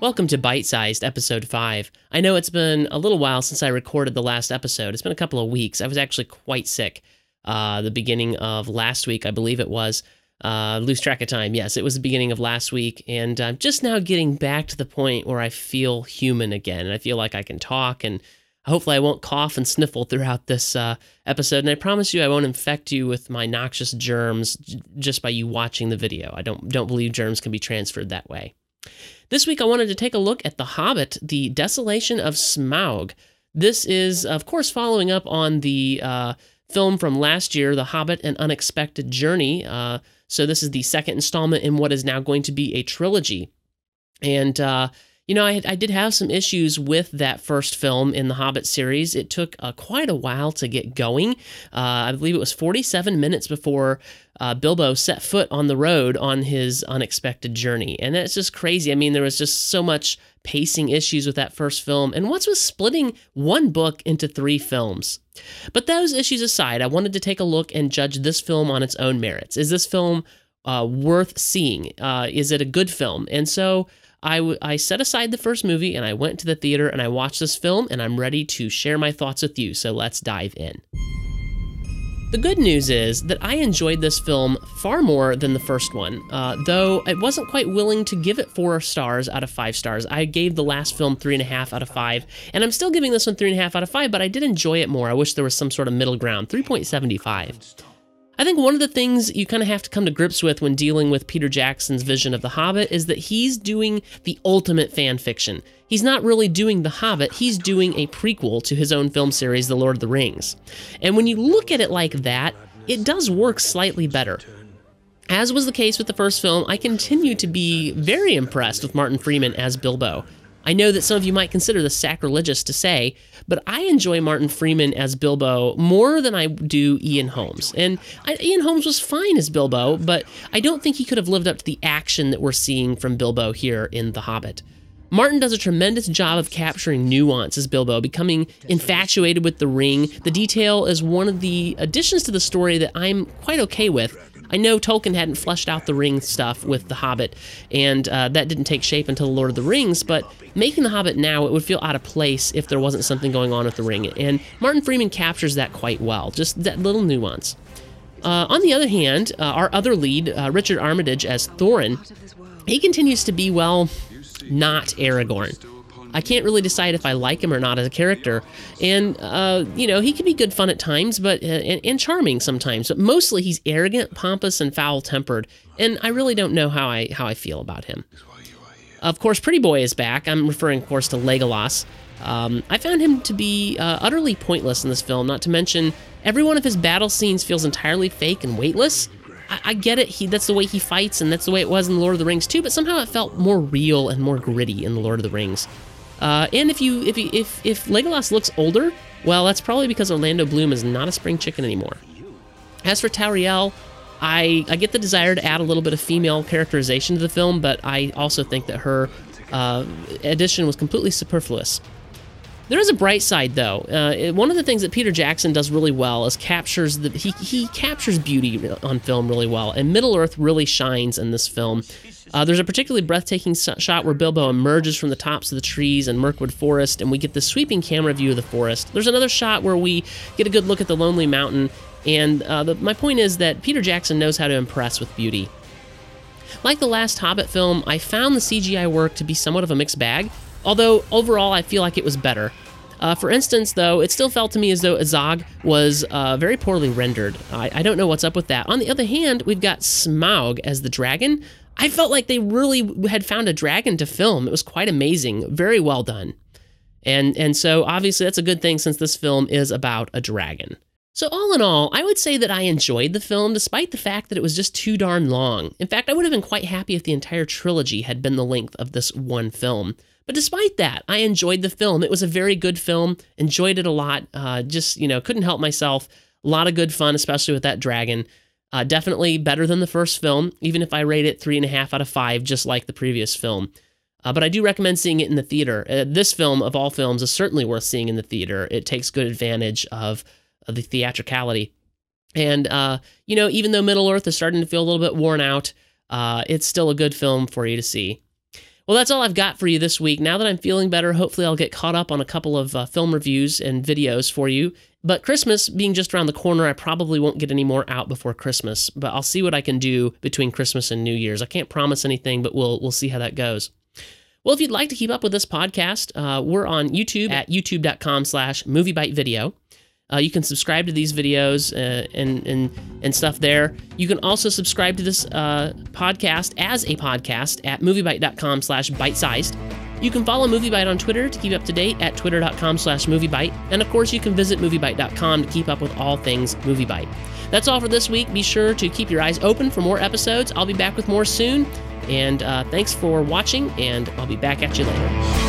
Welcome to Bite Sized, episode 5. I know it's been a little while since I recorded the last episode. It's been a couple of weeks. I was actually quite sick uh, the beginning of last week, I believe it was. Uh, lose track of time. Yes, it was the beginning of last week. And I'm just now getting back to the point where I feel human again. And I feel like I can talk and hopefully I won't cough and sniffle throughout this uh, episode. And I promise you I won't infect you with my noxious germs just by you watching the video. I don't, don't believe germs can be transferred that way. This week, I wanted to take a look at The Hobbit, The Desolation of Smaug. This is, of course, following up on the uh, film from last year, The Hobbit An Unexpected Journey. Uh, so, this is the second installment in what is now going to be a trilogy. And, uh, you know, I, I, did have some issues with that first film in the Hobbit series. It took uh, quite a while to get going. Uh, I believe it was 47 minutes before uh, Bilbo set foot on the road on his unexpected journey. And that's just crazy. I mean, there was just so much pacing issues with that first film. And what's with splitting one book into three films? But those issues aside, I wanted to take a look and judge this film on its own merits. Is this film uh, worth seeing? Uh, is it a good film? And so, I, w- I set aside the first movie and I went to the theater and I watched this film and I'm ready to share my thoughts with you. So let's dive in. The good news is that I enjoyed this film far more than the first one, uh, though I wasn't quite willing to give it four stars out of five stars. I gave the last film three and a half out of five, and I'm still giving this one three and a half out of five, but I did enjoy it more. I wish there was some sort of middle ground 3.75. I think one of the things you kind of have to come to grips with when dealing with Peter Jackson's vision of The Hobbit is that he's doing the ultimate fan fiction. He's not really doing The Hobbit, he's doing a prequel to his own film series, The Lord of the Rings. And when you look at it like that, it does work slightly better. As was the case with the first film, I continue to be very impressed with Martin Freeman as Bilbo. I know that some of you might consider this sacrilegious to say, but I enjoy Martin Freeman as Bilbo more than I do Ian Holmes. And I, Ian Holmes was fine as Bilbo, but I don't think he could have lived up to the action that we're seeing from Bilbo here in The Hobbit. Martin does a tremendous job of capturing nuance as Bilbo, becoming infatuated with the ring. The detail is one of the additions to the story that I'm quite okay with. I know Tolkien hadn't fleshed out the ring stuff with The Hobbit, and uh, that didn't take shape until The Lord of the Rings, but making The Hobbit now, it would feel out of place if there wasn't something going on with the ring. And Martin Freeman captures that quite well, just that little nuance. Uh, on the other hand, uh, our other lead, uh, Richard Armitage as Thorin, he continues to be, well, not Aragorn. I can't really decide if I like him or not as a character. And, uh, you know, he can be good fun at times, but uh, and, and, charming sometimes. But mostly he's arrogant, pompous, and foul tempered. And I really don't know how I how I feel about him. Of course, Pretty Boy is back. I'm referring, of course, to Legolas. Um, I found him to be uh, utterly pointless in this film. Not to mention, every one of his battle scenes feels entirely fake and weightless. I, I get it. He that's the way he fights, and that's the way it was in the Lord of the Rings too. But somehow it felt more real and more gritty in the Lord of the Rings. Uh, and if you if you, if if Legolas looks older, well, that's probably because Orlando Bloom is not a spring chicken anymore. As for Tauriel, I I get the desire to add a little bit of female characterization to the film, but I also think that her uh, addition was completely superfluous. There is a bright side, though. Uh, one of the things that Peter Jackson does really well is captures the he he captures beauty on film really well, and Middle Earth really shines in this film. Uh, there's a particularly breathtaking shot where Bilbo emerges from the tops of the trees in Mirkwood Forest, and we get this sweeping camera view of the forest. There's another shot where we get a good look at the Lonely Mountain, and uh, the, my point is that Peter Jackson knows how to impress with beauty. Like the last Hobbit film, I found the CGI work to be somewhat of a mixed bag, although overall I feel like it was better. Uh, for instance, though, it still felt to me as though Azog was uh, very poorly rendered. I, I, don't know what's up with that. On the other hand, we've got Smaug as the dragon. I felt like they really had found a dragon to film. It was quite amazing, very well done. And and so obviously that's a good thing since this film is about a dragon. So all in all, I would say that I enjoyed the film despite the fact that it was just too darn long. In fact, I would have been quite happy if the entire trilogy had been the length of this one film. But despite that, I enjoyed the film. It was a very good film. Enjoyed it a lot. Uh, just you know, couldn't help myself. A lot of good fun, especially with that dragon. Uh, definitely better than the first film, even if I rate it three and a half out of five, just like the previous film. Uh, but I do recommend seeing it in the theater. Uh, this film, of all films, is certainly worth seeing in the theater. It takes good advantage of, of the theatricality. And, uh, you know, even though Middle Earth is starting to feel a little bit worn out, uh, it's still a good film for you to see. Well, that's all I've got for you this week. Now that I'm feeling better, hopefully I'll get caught up on a couple of uh, film reviews and videos for you. But Christmas being just around the corner, I probably won't get any more out before Christmas. But I'll see what I can do between Christmas and New Year's. I can't promise anything, but we'll we'll see how that goes. Well, if you'd like to keep up with this podcast, uh, we're on YouTube at youtube.com slash moviebitevideo. Uh, you can subscribe to these videos uh, and, and, and stuff there. You can also subscribe to this uh, podcast as a podcast at moviebite.com slash bite-sized. You can follow MovieBite on Twitter to keep up to date at twitter.com slash moviebite. And of course, you can visit moviebite.com to keep up with all things MovieBite. That's all for this week. Be sure to keep your eyes open for more episodes. I'll be back with more soon. And uh, thanks for watching, and I'll be back at you later.